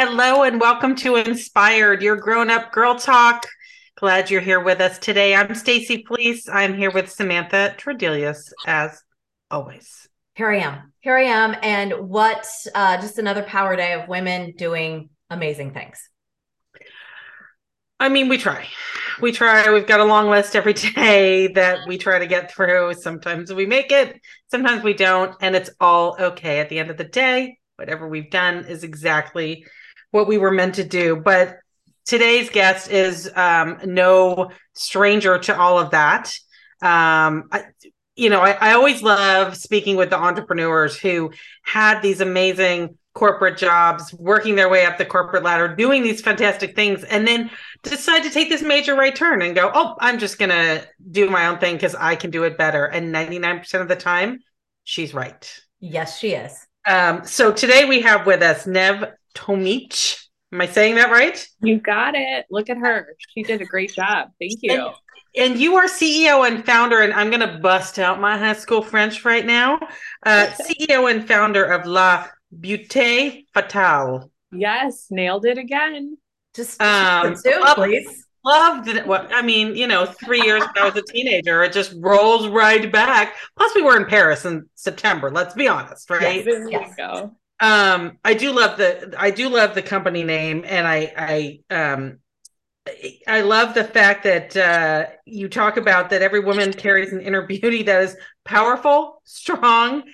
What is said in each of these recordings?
Hello and welcome to Inspired, your grown-up girl talk. Glad you're here with us today. I'm Stacy Fleece. I'm here with Samantha Tredelius, as always. Here I am. Here I am. And what uh, just another power day of women doing amazing things. I mean, we try. We try. We've got a long list every day that we try to get through. Sometimes we make it, sometimes we don't. And it's all okay. At the end of the day, whatever we've done is exactly what we were meant to do. But today's guest is um, no stranger to all of that. Um, I, you know, I, I always love speaking with the entrepreneurs who had these amazing corporate jobs, working their way up the corporate ladder, doing these fantastic things, and then decide to take this major right turn and go, oh, I'm just going to do my own thing because I can do it better. And 99% of the time, she's right. Yes, she is. Um, so today we have with us Nev Tomic. Am I saying that right? You got it. Look at her. She did a great job. Thank you. And, and you are CEO and founder, and I'm going to bust out my high school French right now. Uh, CEO and founder of La Beauté Fatale. Yes, nailed it again. Just, um, too, love, please. Loved it. What I mean, you know, three years when I was a teenager, it just rolls right back. Plus, we were in Paris in September. Let's be honest, right? Yes, there yes. go. Um, I do love the I do love the company name, and I I um I love the fact that uh, you talk about that every woman carries an inner beauty that is powerful, strong,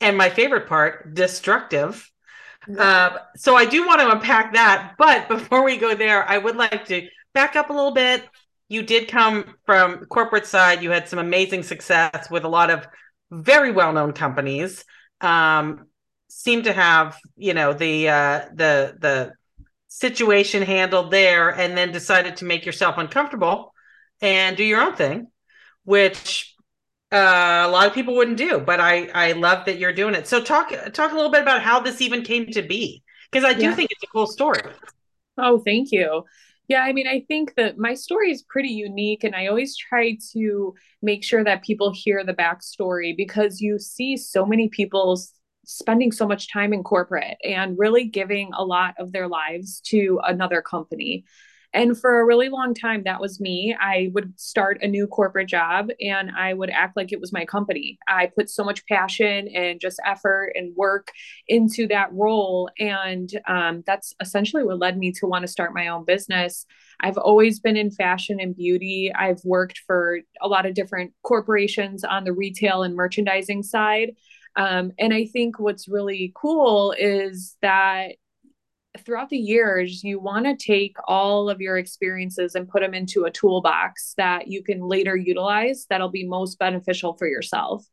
and my favorite part, destructive. Uh, so I do want to unpack that. But before we go there, I would like to back up a little bit. You did come from corporate side. You had some amazing success with a lot of very well-known companies. Um, seem to have, you know, the uh, the the situation handled there, and then decided to make yourself uncomfortable and do your own thing, which uh, a lot of people wouldn't do, but I I love that you're doing it. So talk talk a little bit about how this even came to be because I do yeah. think it's a cool story. Oh, thank you. Yeah, I mean, I think that my story is pretty unique, and I always try to make sure that people hear the backstory because you see so many people spending so much time in corporate and really giving a lot of their lives to another company. And for a really long time, that was me. I would start a new corporate job and I would act like it was my company. I put so much passion and just effort and work into that role. And um, that's essentially what led me to want to start my own business. I've always been in fashion and beauty. I've worked for a lot of different corporations on the retail and merchandising side. Um, and I think what's really cool is that throughout the years, you want to take all of your experiences and put them into a toolbox that you can later utilize that'll be most beneficial for yourself.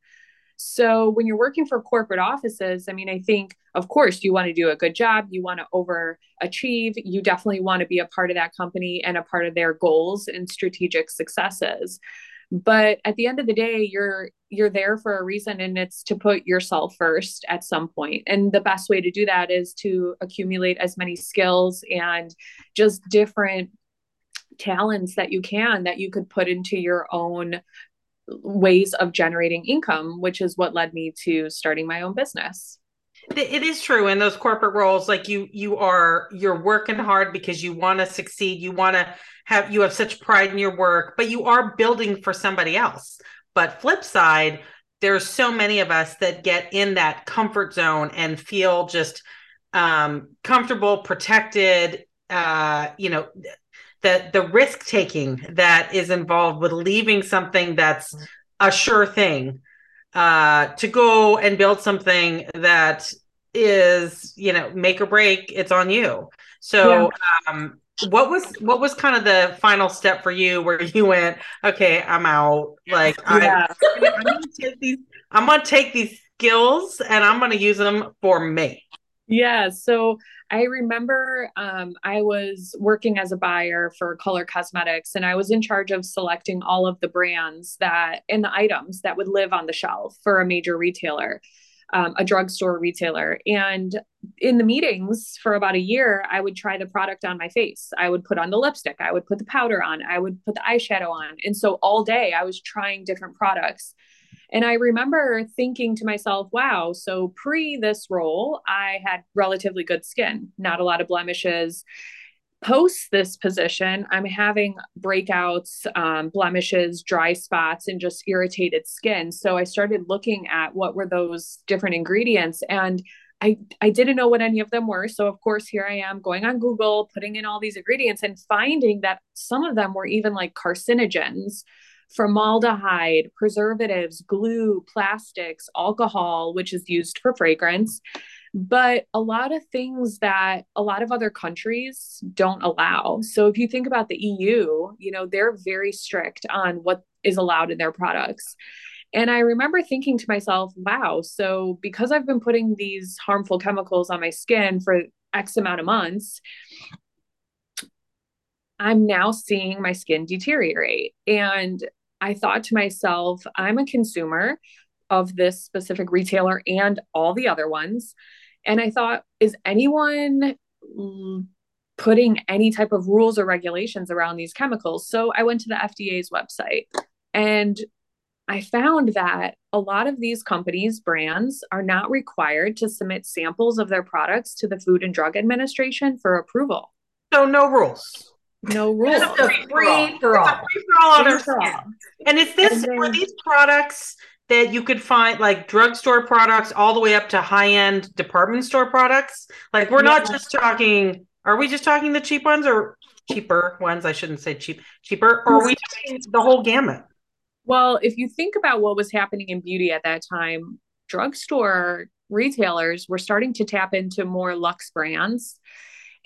So, when you're working for corporate offices, I mean, I think, of course, you want to do a good job. You want to overachieve. You definitely want to be a part of that company and a part of their goals and strategic successes but at the end of the day you're you're there for a reason and it's to put yourself first at some point. And the best way to do that is to accumulate as many skills and just different talents that you can that you could put into your own ways of generating income which is what led me to starting my own business it is true in those corporate roles like you you are you're working hard because you want to succeed you want to have you have such pride in your work, but you are building for somebody else. But flip side, there's so many of us that get in that comfort zone and feel just um, comfortable, protected. Uh, you know, the the risk taking that is involved with leaving something that's a sure thing uh, to go and build something that is you know make or break. It's on you. So yeah. um, what was what was kind of the final step for you where you went okay i'm out like yeah. I, am gonna take these i'm gonna take these skills and i'm gonna use them for me yeah so i remember um, i was working as a buyer for color cosmetics and i was in charge of selecting all of the brands that and the items that would live on the shelf for a major retailer um, a drugstore retailer. And in the meetings for about a year, I would try the product on my face. I would put on the lipstick, I would put the powder on, I would put the eyeshadow on. And so all day I was trying different products. And I remember thinking to myself, wow, so pre this role, I had relatively good skin, not a lot of blemishes. Post this position, I'm having breakouts, um, blemishes, dry spots, and just irritated skin. So I started looking at what were those different ingredients. And I, I didn't know what any of them were. So, of course, here I am going on Google, putting in all these ingredients and finding that some of them were even like carcinogens formaldehyde, preservatives, glue, plastics, alcohol, which is used for fragrance, but a lot of things that a lot of other countries don't allow. So if you think about the EU, you know, they're very strict on what is allowed in their products. And I remember thinking to myself, wow, so because I've been putting these harmful chemicals on my skin for X amount of months, I'm now seeing my skin deteriorate. And I thought to myself, I'm a consumer of this specific retailer and all the other ones. And I thought, is anyone mm, putting any type of rules or regulations around these chemicals? So I went to the FDA's website and I found that a lot of these companies, brands, are not required to submit samples of their products to the Food and Drug Administration for approval. So, no rules. No rules. Just a free for all. Free for all on our skin. And is this And are these products that you could find like drugstore products all the way up to high end department store products? Like we're not just talking. Are we just talking the cheap ones or cheaper ones? I shouldn't say cheap, cheaper. Or are we talking the whole gamut? Well, if you think about what was happening in beauty at that time, drugstore retailers were starting to tap into more luxe brands.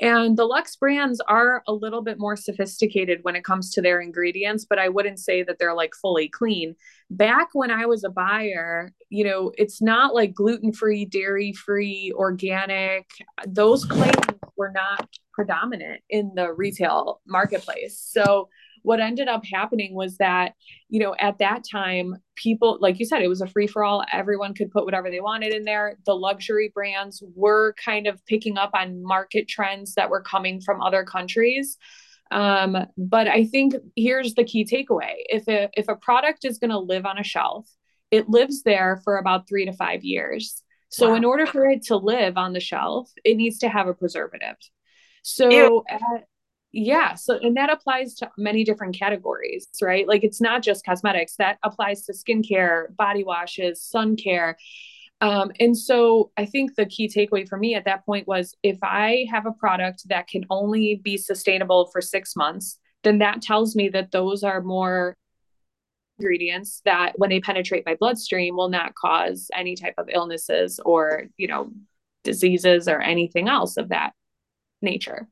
And the luxe brands are a little bit more sophisticated when it comes to their ingredients, but I wouldn't say that they're like fully clean. Back when I was a buyer, you know, it's not like gluten free, dairy free, organic. Those claims were not predominant in the retail marketplace. So, what ended up happening was that you know at that time people like you said it was a free for all everyone could put whatever they wanted in there. The luxury brands were kind of picking up on market trends that were coming from other countries. Um, but i think here's the key takeaway. If a, if a product is going to live on a shelf it lives there for about three to five years. So Wow. in order for it to live on the shelf it needs to have a preservative. So at, yeah. So, and that applies to many different categories, right? Like it's not just cosmetics, that applies to skincare, body washes, sun care. Um, and so I think the key takeaway for me at that point was if I have a product that can only be sustainable for six months, then that tells me that those are more ingredients that when they penetrate my bloodstream will not cause any type of illnesses or, you know, diseases or anything else of that nature.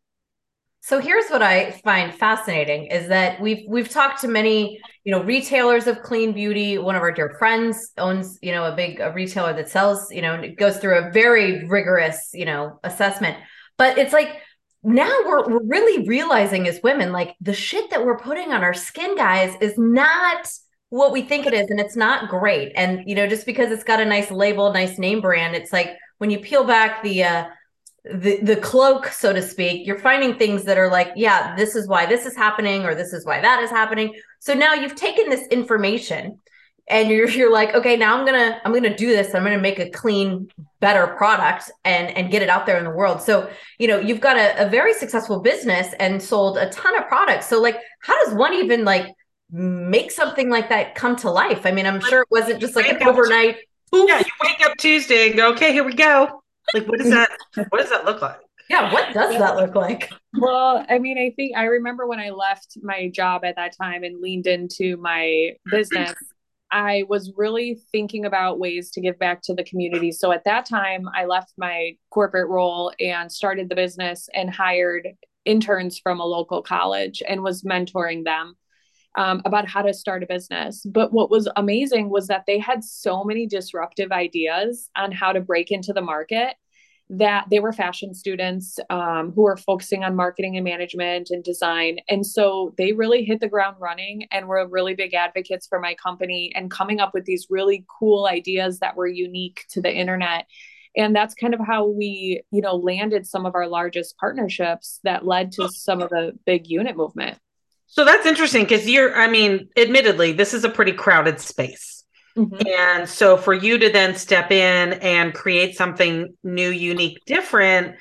So here's what I find fascinating is that we've we've talked to many, you know, retailers of clean beauty. One of our dear friends owns, you know, a big a retailer that sells, you know, goes through a very rigorous, you know, assessment. But it's like now we're we're really realizing as women, like the shit that we're putting on our skin, guys, is not what we think it is, and it's not great. And you know, just because it's got a nice label, nice name brand, it's like when you peel back the uh the the cloak so to speak you're finding things that are like yeah this is why this is happening or this is why that is happening. So now you've taken this information and you're you're like okay now i'm gonna i'm gonna do this. I'm gonna make a clean better product and and get it out there in the world. So you know you've got a, a very successful business and sold a ton of products. So like how does one even like make something like that come to life? I mean i'm sure it wasn't just like an overnight Yeah, you wake up Tuesday and go, okay, here we go. Like, what does that? What does that look like? yeah what does that look like Well, I mean, I think I remember when I left my job at that time and leaned into my business, I was really thinking about ways to give back to the community. So at that time, I left my corporate role and started the business and hired interns from a local college and was mentoring them um, about how to start a business. But what was amazing was that they had so many disruptive ideas on how to break into the market that they were fashion students um, who were focusing on marketing and management and design. And so they really hit the ground running and were really big advocates for my company and coming up with these really cool ideas that were unique to the internet. And that's kind of how we, you know, landed some of our largest partnerships that led to some of the big unit movement. So that's interesting because you're, I mean, admittedly, this is a pretty crowded space. Mm-hmm. And so for you to then step in and create something new, unique, different,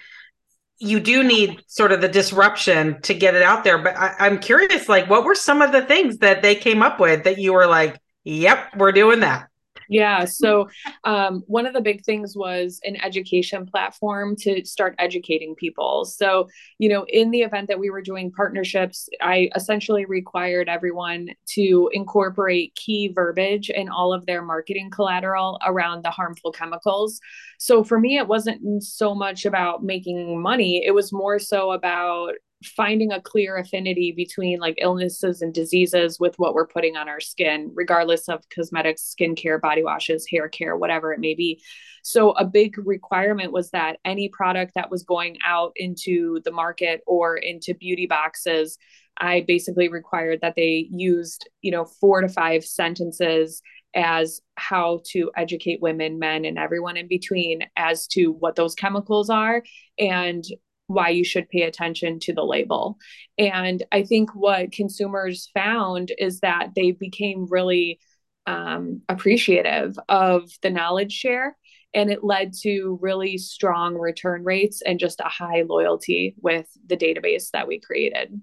you do need sort of the disruption to get it out there. But I, I'm curious, like, what were some of the things that they came up with that you were like, yep, we're doing that? Yeah. So, um, one of the big things was an education platform to start educating people. So, you know, in the event that we were doing partnerships, I essentially required everyone to incorporate key verbiage in all of their marketing collateral around the harmful chemicals. So, for me, it wasn't so much about making money, it was more so about finding a clear affinity between like illnesses and diseases with what we're putting on our skin, regardless of cosmetics, skincare, body washes, hair care, whatever it may be. So, a big requirement was that any product that was going out into the market or into beauty boxes, I basically required that they used, you know, four to five sentences as how to educate women, men, and everyone in between as to what those chemicals are and why you should pay attention to the label. And I think what consumers found is that they became really um, appreciative of the knowledge share. And it led to really strong return rates and just a high loyalty with the database that we created.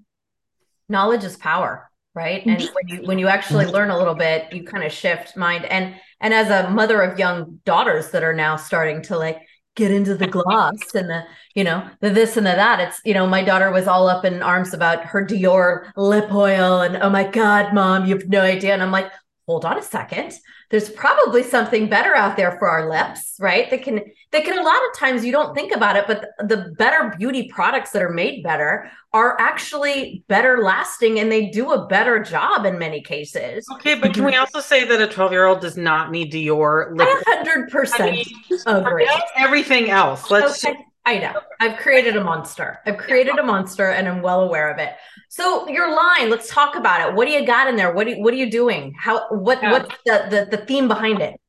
Knowledge is power, right? And when you when you actually learn a little bit, you kind of shift mind. And and as a mother of young daughters that are now starting to like get into the gloss and the you know the this and the that. It's you know my daughter was all up in arms about her dior lip oil and oh my god mom you have no idea. And i'm like hold on a second. There's probably something better out there for our lips right? That can that can a lot of times you don't think about it but the better beauty products that are made better are actually better lasting and they do a better job in many cases okay but can we mm-hmm. also say that a 12 year old does not need dior lip 100% I mean, agree everything else let's okay. I know. I've created a monster. I've created a monster and I'm well aware of it. So your line, let's talk about it. What do you got in there? What do you, what are you doing? How what yeah. what's the, the the theme behind it?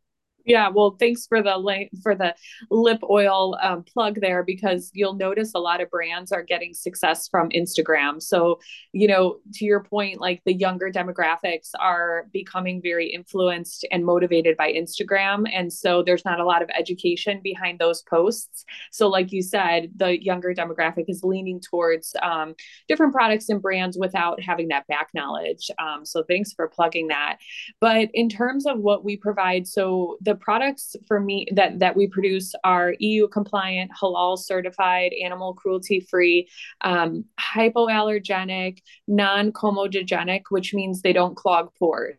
Yeah, well, thanks for the for the lip oil um, plug there because you'll notice a lot of brands are getting success from Instagram. So, you know, to your point, like the younger demographics are becoming very influenced and motivated by Instagram, and so there's not a lot of education behind those posts. So, like you said, the younger demographic is leaning towards um, different products and brands without having that back knowledge. Um, so, thanks for plugging that. But in terms of what we provide, so the products for me that that we produce are EU compliant, halal certified, animal cruelty free, um, hypoallergenic, non comedogenic, which means they don't clog pores.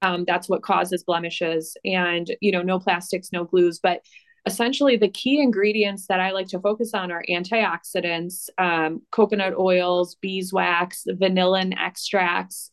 Um, that's what causes blemishes, and you know, no plastics, no glues, but essentially the key ingredients that I like to focus on are antioxidants, um, coconut oils, beeswax, vanillin extracts,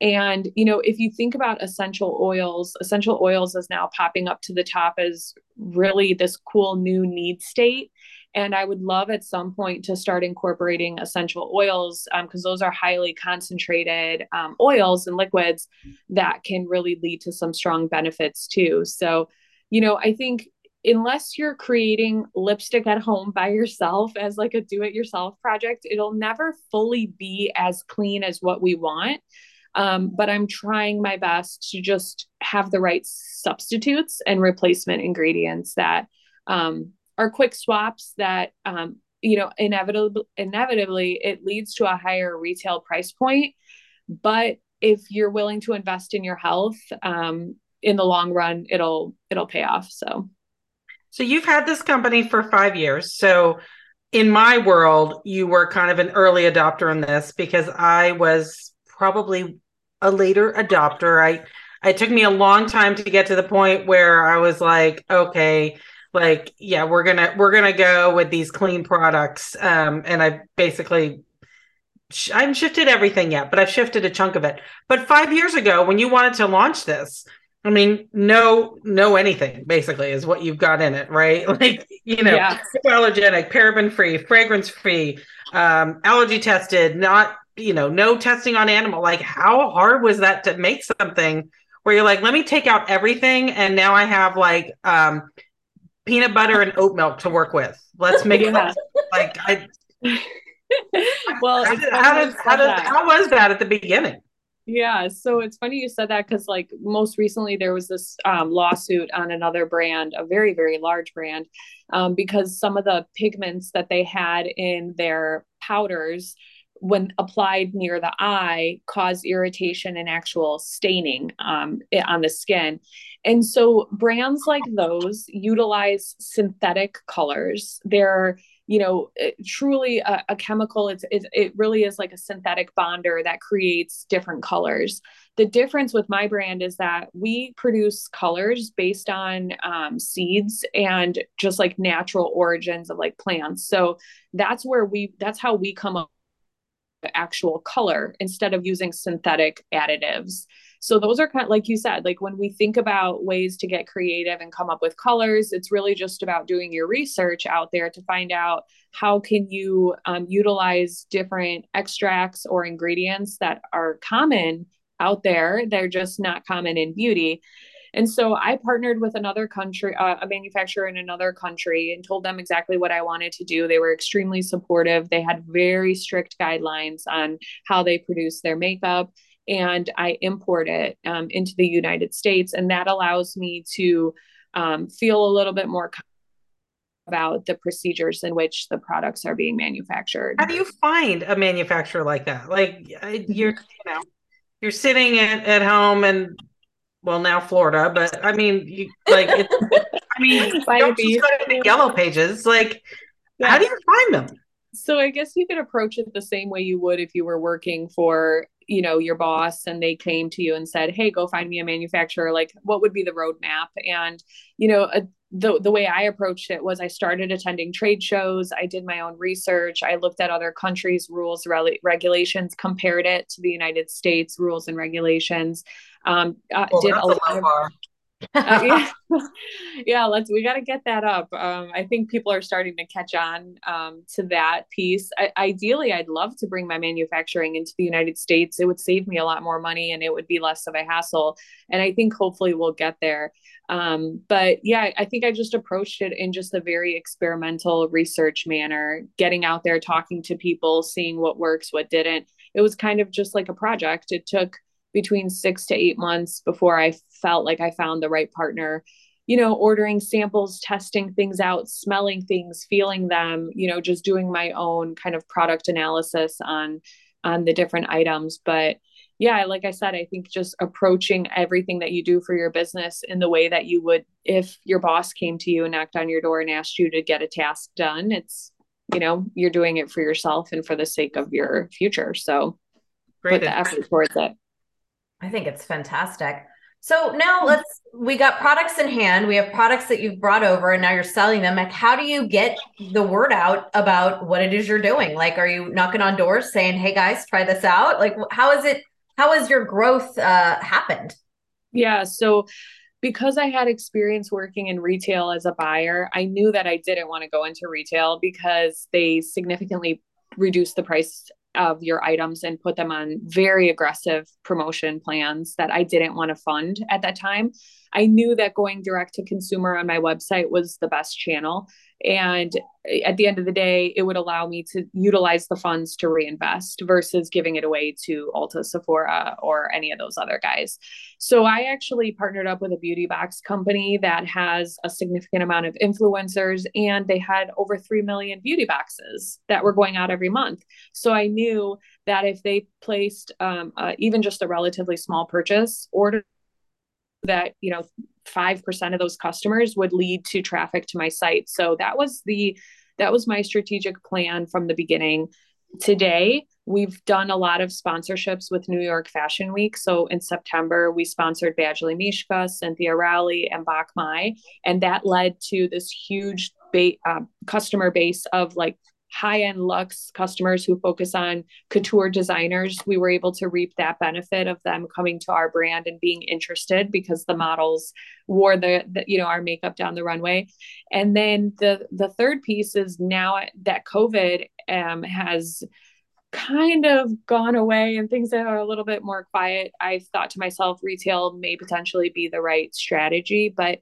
and, you know, if you think about essential oils, essential oils is now popping up to the top as really this cool new need state. And I would love at some point to start incorporating essential oils because um, those are highly concentrated um, oils and liquids that can really lead to some strong benefits too. So, you know, I think unless you're creating lipstick at home by yourself as like a do it yourself project, it'll never fully be as clean as what we want. Um, but I'm trying my best to just have the right substitutes and replacement ingredients that um, are quick swaps that, um, you know, inevitably, inevitably it leads to a higher retail price point. But if you're willing to invest in your health, um, in the long run, it'll it'll pay off. So, so you've had this company for five years. So, in my world, you were kind of an early adopter in this because I was probably a later adopter. I it took me a long time to get to the point where I was like, okay, like yeah, we're gonna we're gonna go with these clean products. Um, and I basically I haven't shifted everything yet, but I've shifted a chunk of it. But five years ago, when you wanted to launch this, I mean, no, no anything basically is what you've got in it, right? Like, you know, yeah. allergenic, paraben free, fragrance free, um, allergy tested, not you know, no testing on animal. Like, how hard was that to make something where you're like, let me take out everything, and now I have like um, peanut butter and oat milk to work with. Let's make it like I. well, how did how did how was that at the beginning? Yeah, so it's funny you said that because, like, most recently there was this um, lawsuit on another brand, a very, very large brand, um, because some of the pigments that they had in their powders, when applied near the eye, cause irritation and actual staining um, on the skin. And so, brands like those utilize synthetic colors. They're you know truly a, a chemical it's, it, it really is like a synthetic bonder that creates different colors the difference with my brand is that we produce colors based on um, seeds and just like natural origins of like plants so that's where we that's how we come up actual color instead of using synthetic additives so those are kind of like you said, like when we think about ways to get creative and come up with colors, it's really just about doing your research out there to find out how can you um, utilize different extracts or ingredients that are common out there. They're just not common in beauty. And so I partnered with another country, uh, a manufacturer in another country, and told them exactly what I wanted to do. They were extremely supportive. They had very strict guidelines on how they produce their makeup and I import it um, into the United States. And that allows me to um, feel a little bit more about the procedures in which the products are being manufactured. How do you find a manufacturer like that? Like you're, you know, you're sitting at, at home and well now Florida, but I mean, you like, it's, I mean, you don't just go to the yellow pages. Like, yeah. how do you find them? So I guess you could approach it the same way you would if you were working for you know your boss and they came to you and said hey go find me a manufacturer like what would be the roadmap and you know a, the the way I approached it was I started attending trade shows. I did my own research. I looked at other countries' rules, re- regulations, compared it to the United States rules and regulations. Um, uh, well, did a lot of, uh, yeah. yeah, let's we got to get that up. Um, I think people are starting to catch on um, to that piece. I, ideally, I'd love to bring my manufacturing into the United States. It would save me a lot more money and it would be less of a hassle. And I think hopefully we'll get there. Um, but yeah, I think I just approached it in just a very experimental research manner, getting out there, talking to people, seeing what works, what didn't. It was kind of just like a project. It took between six to eight months before I felt like I found the right partner. You know, ordering samples, testing things out, smelling things, feeling them, you know, just doing my own kind of product analysis on on the different items. But yeah, like I said, I think just approaching everything that you do for your business in the way that you would if your boss came to you and knocked on your door and asked you to get a task done. It's, you know, you're doing it for yourself and for the sake of your future. So Great. put the effort towards it. I think it's fantastic. So now let's we got products in hand. We have products that you've brought over and now you're selling them. Like how do you get the word out about what it is you're doing? Like are you knocking on doors saying, "Hey guys, try this out?" Like how is it how has your growth uh happened? Yeah, so because I had experience working in retail as a buyer, I knew that I didn't want to go into retail because they significantly reduce the price of your items and put them on very aggressive promotion plans that I didn't want to fund at that time. I knew that going direct to consumer on my website was the best channel. And at the end of the day, it would allow me to utilize the funds to reinvest versus giving it away to Ulta, Sephora, or any of those other guys. So I actually partnered up with a beauty box company that has a significant amount of influencers, and they had over 3 million beauty boxes that were going out every month. So I knew that if they placed um, uh, even just a relatively small purchase order, that you know 5% of those customers would lead to traffic to my site. So that was the that was my strategic plan from the beginning. Today we've done a lot of sponsorships with new york fashion week. So in september we sponsored badgley mischka cynthia rowley and bach mai and that led to this huge ba- uh, customer base of like high end luxe customers who focus on couture designers, we were able to reap that benefit of them coming to our brand and being interested because the models wore the, the, you know our makeup down the runway. And then the the third piece is now that COVID um, has kind of gone away and things that are a little bit more quiet. I thought to myself, retail may potentially be the right strategy, but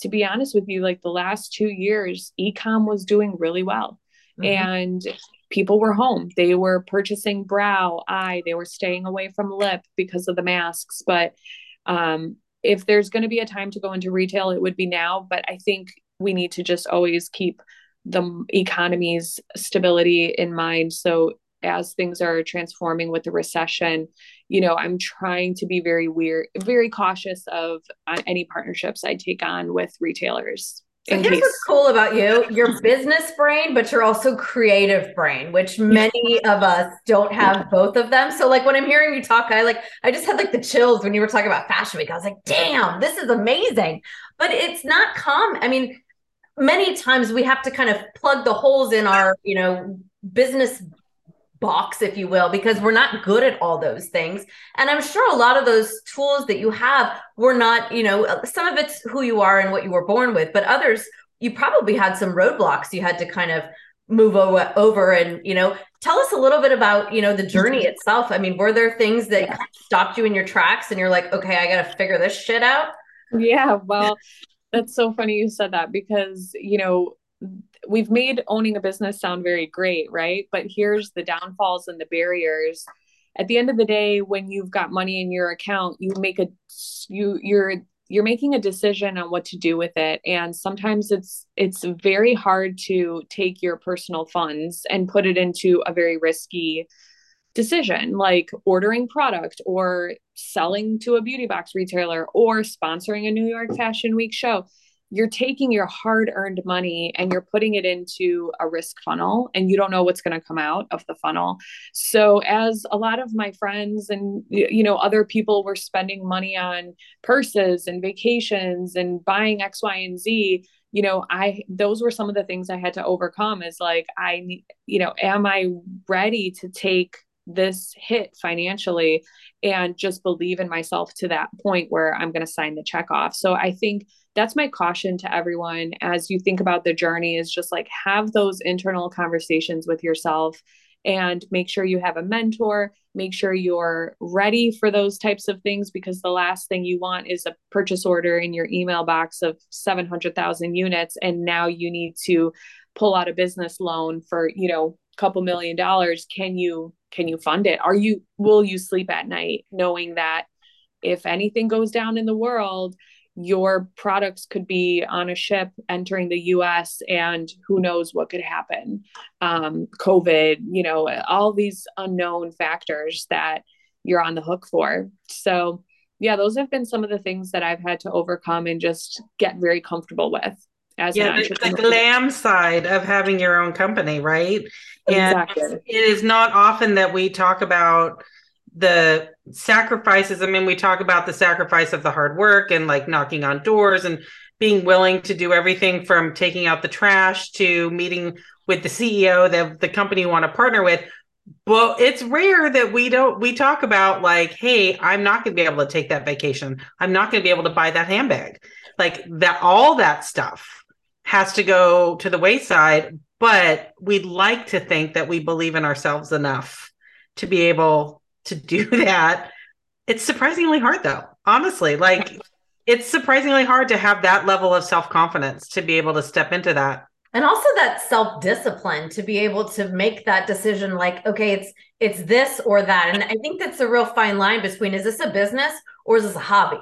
to be honest with you, like the last two years, ecom was doing really well Mm-hmm. And people were home. They were purchasing brow, eye, they were staying away from lip because of the masks. But um, if there's going to be a time to go into retail, it would be now. But I think we need to just always keep the economy's stability in mind. So as things are transforming with the recession, you know, I'm trying to be very weird, very cautious of uh, any partnerships I take on with retailers. So here's case. what's cool about you. You're business brain, but you're also creative brain, which many of us don't have both of them. So like when I'm hearing you talk, I like I just had like the chills when you were talking about fashion week. I was like, damn, this is amazing. But it's not common. I mean, many times we have to kind of plug the holes in our, you know, business box, if you will, because we're not good at all those things. And I'm sure a lot of those tools that you have were not, you know, some of it's who you are and what you were born with, but others, you probably had some roadblocks you had to kind of move over and, you know, tell us a little bit about, you know, the journey mm-hmm. itself. I mean, were there things that stopped you in your tracks and you're like, okay, I got to figure this shit out? Yeah, well, that's so funny you said that because, you know, we've made owning a business sound very great, right? But here's the downfalls and the barriers. At the end of the day, when you've got money in your account, you make a you you're you're making a decision on what to do with it and sometimes it's it's very hard to take your personal funds and put it into a very risky decision like ordering product or selling to a beauty box retailer or sponsoring a New York Fashion Week show you're taking your hard earned money and you're putting it into a risk funnel and you don't know what's going to come out of the funnel so as a lot of my friends and you know other people were spending money on purses and vacations and buying x y and z you know i those were some of the things i had to overcome is like i you know am i ready to take this hit financially and just believe in myself to that point where I'm going to sign the check off. So I think that's my caution to everyone as you think about the journey is just like have those internal conversations with yourself and make sure you have a mentor make sure you're ready for those types of things because the last thing you want is a purchase order in your email box of 700,000 units and now you need to pull out a business loan for you know a couple million dollars. Can you can you fund it? Are you will you sleep at night knowing that if anything goes down in the world your products could be on a ship entering the US and who knows what could happen. Um, COVID, you know, all these unknown factors that you're on the hook for. So, yeah, those have been some of the things that I've had to overcome and just get very comfortable with. As yeah, the, the glam side of having your own company, right? Exactly. And it is not often that we talk about the sacrifices i mean we talk about the sacrifice of the hard work and like knocking on doors and being willing to do everything from taking out the trash to meeting with the ceo of the company you want to partner with. But it's rare that we don't we talk about like hey i'm not going to be able to take that vacation. I'm not going to be able to buy that handbag. Like that all that stuff has to go to the wayside but we'd like to think that we believe in ourselves enough to be able to do that. It's surprisingly hard though. Honestly, like it's surprisingly hard to have that level of self-confidence to be able to step into that. And also that self-discipline to be able to make that decision like okay, it's it's this or that. And I think that's a real fine line between is this a business or is this a hobby?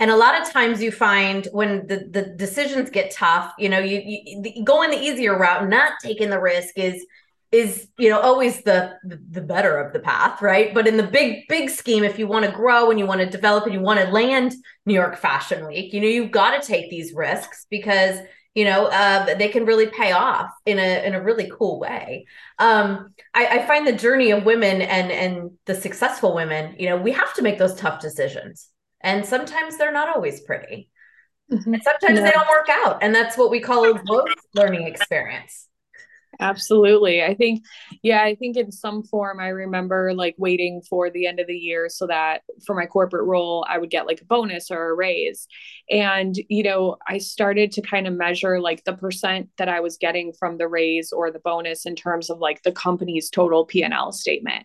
And a lot of times you find when the, the decisions get tough, you know, you, you going the easier route, not taking the risk is is you know always the the better of the path right? But in the big big scheme if you want to grow and you want to develop and you want to land new york fashion week you know you've got to take these risks because you know uh, they can really pay off in a in a really cool way. Um, I, I find the journey of women and and the successful women you know we have to make those tough decisions. And sometimes they're not always pretty. Mm-hmm. and sometimes yeah. they don't work out. And that's what we call a growth learning experience Absolutely. I think, yeah, I think in some form, I remember like waiting for the end of the year so that for my corporate role, I would get like a bonus or a raise. And, you know, I started to kind of measure like the percent that I was getting from the raise or the bonus in terms of like the company's total P&L statement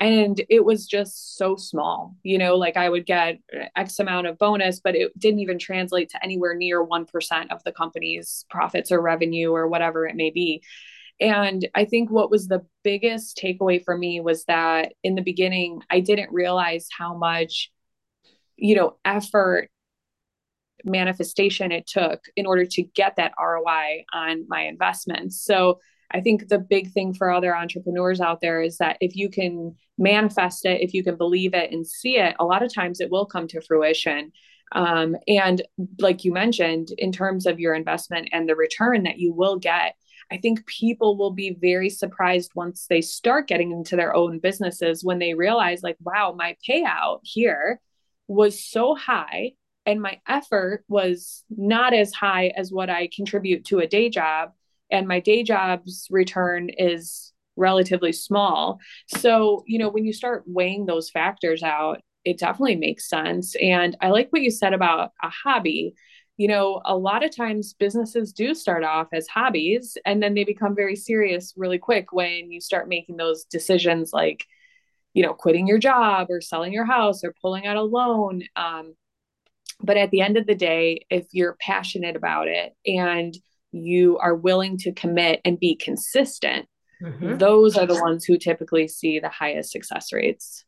and it was just so small you know like i would get x amount of bonus but it didn't even translate to anywhere near 1% of the company's profits or revenue or whatever it may be And I think what was the biggest takeaway for me was that in the beginning, I didn't realize how much, you know, effort manifestation it took in order to get that ROI on my investments. So I think the big thing for other entrepreneurs out there is that if you can manifest it, if you can believe it and see it, a lot of times it will come to fruition. Um, and like you mentioned, in terms of your investment and the return that you will get, I think people will be very surprised once they start getting into their own businesses when they realize, like, wow, my payout here was so high and my effort was not as high as what I contribute to a day job. And my day job's return is relatively small. So, you know, when you start weighing those factors out, it definitely makes sense. And I like what you said about a hobby. You know, a lot of times businesses do start off as hobbies and then they become very serious really quick when you start making those decisions like, you know, quitting your job or selling your house or pulling out a loan. Um, but at the end of the day, if you're passionate about it and you are willing to commit and be consistent, mm-hmm. those are the ones who typically see the highest success rates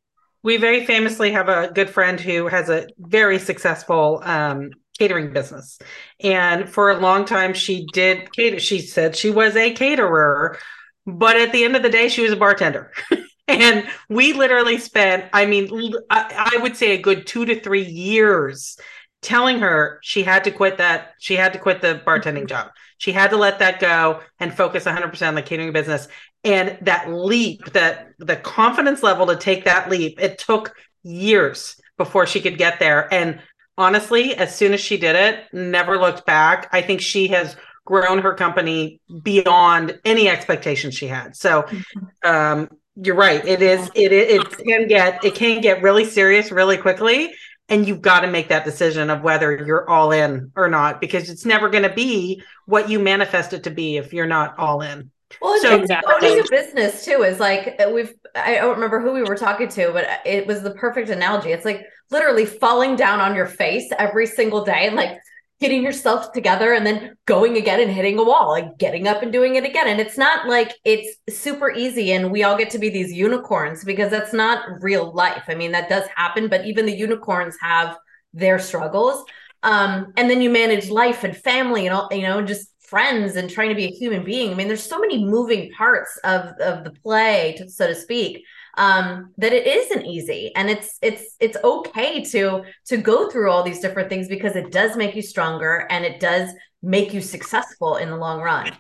we very famously have a good friend who has a very successful um, catering business. And for a long time, she did cater. She said she was a caterer, but at the end of the day, she was a bartender. and we literally spent, I mean, I, I would say a good two to three years telling her she had to quit that she had to quit the bartending job she had to let that go and focus 100% on the catering business and that leap that the confidence level to take that leap it took years before she could get there and honestly as soon as she did it never looked back i think she has grown her company beyond any expectations she had so mm-hmm. um, you're right it is it, it it can get it can get really serious really quickly and you've got to make that decision of whether you're all in or not because it's never going to be what you manifest it to be if you're not all in well, so exactly. owning a business too is like we've. I don't remember who we were talking to, but it was the perfect analogy. It's like literally falling down on your face every single day and like getting yourself together and then going again and hitting a wall, like getting up and doing it again. And it's not like it's super easy and we all get to be these unicorns because that's not real life. I mean, that does happen, but even the unicorns have their struggles. Um, and then you manage life and family and all, you know, just friends and trying to be a human being. I mean, there's so many moving parts of of the play, so to speak, um, that it isn't easy, and it's it's it's okay to to go through all these different things because it does make you stronger and it does make you successful in the long run.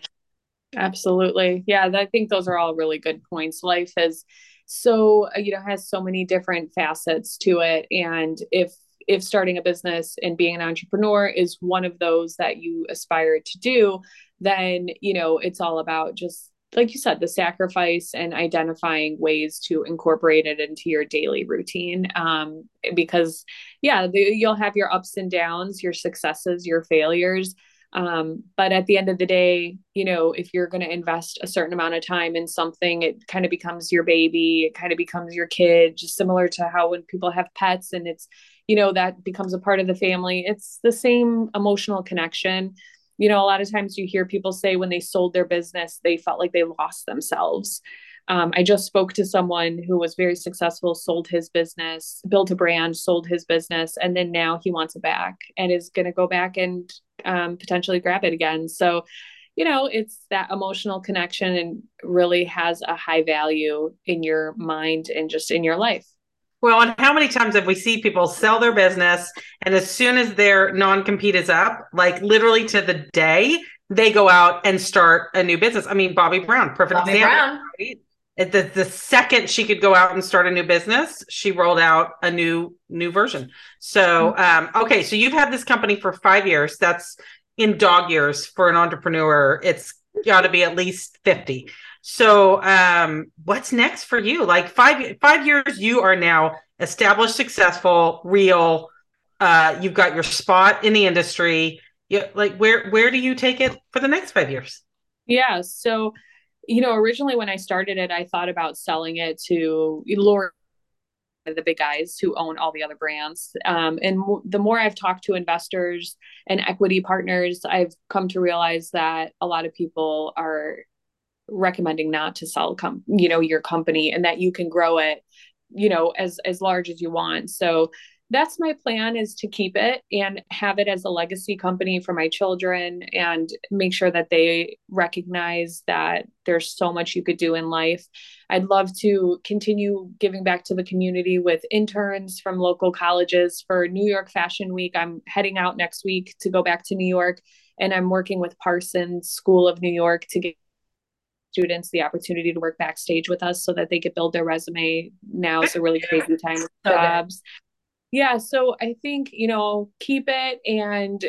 Absolutely, yeah. I think those are all really good points. Life is so you know has so many different facets to it, and if if starting a business and being an entrepreneur is one of those that you aspire to do, then, you know, it's all about just like you said, the sacrifice and identifying ways to incorporate it into your daily routine. Um, because, yeah, the, you'll have your ups and downs, your successes, your failures. Um, but at the end of the day, you know, if you're going to invest a certain amount of time in something, it kind of becomes your baby, it kind of becomes your kid, just similar to how when people have pets and it's, you know that becomes a part of the family it's the same emotional connection you know a lot of times you hear people say when they sold their business they felt like they lost themselves. Um, i just spoke to someone who was very successful sold his business built a brand sold his business and then now he wants it back and is going to go back and um, potentially grab it again. So you know it's that emotional connection and really has a high value in your mind and just in your life well, and how many times have we see people sell their business and as soon as their non-compete is up, like literally to the day, they go out and start a new business. I mean, Bobbi Brown, perfect Bobbi example. Brown. Right? The, the second she could go out and start a new business, she rolled out a new new version. So, mm-hmm. um, okay, so you've had this company for five years. That's in dog years for an entrepreneur. It's got to be at least fifty. So, um, what's next for you? Like five five years, you are now established, successful, real. Uh, you've got your spot in the industry. You, like where where do you take it for the next five years? Yeah. So, you know, originally when I started it, I thought about selling it to the big guys who own all the other brands. Um, and m- the more I've talked to investors and equity partners, I've come to realize that a lot of people are recommending not to sell com- you know your company and that you can grow it you know as as large as you want. So that's my plan is to keep it and have it as a legacy company for my children and make sure that they recognize that there's so much you could do in life. I'd love to continue giving back to the community with interns from local colleges for new york fashion week. I'm heading out next week to go back to new york and i'm working with parsons school of new york to get students the opportunity to work backstage with us so that they could build their resume. Now is a really crazy time with jobs. Yeah, so I think, you know, keep it and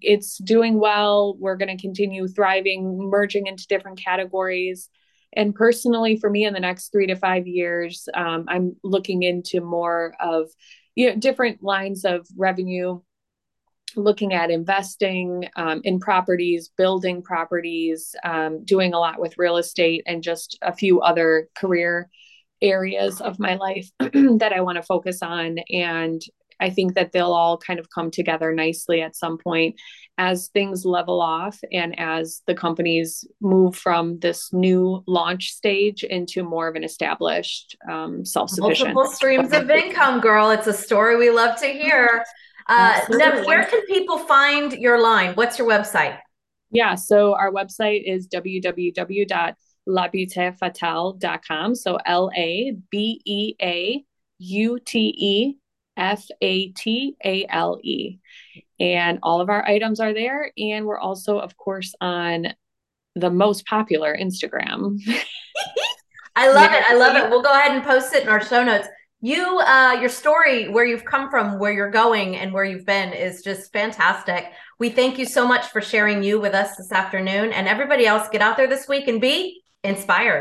it's doing well. We're going to continue thriving, merging into different categories. And personally, for me, in the next three to five years, um, I'm looking into more of you know different lines of revenue looking at investing um, in properties, building properties, um, doing a lot with real estate, and just a few other career areas of my life that I want to focus on. And I think that they'll all kind of come together nicely at some point as things level off and as the companies move from this new launch stage into more of an established um, self-sufficient multiple streams of income girl. It's a story we love to hear uh, now, where can people find your line? What's your website? Yeah, so our website is www.labeautefatale.com. So L A B E A U T E F A T A L E. And all of our items are there. And we're also, of course, on the most popular Instagram. I love it. I love it. We'll go ahead and post it in our show notes you uh your story where you've come from where you're going and where you've been is just fantastic. We thank you so much for sharing you with us this afternoon and everybody else get out there this week and be inspired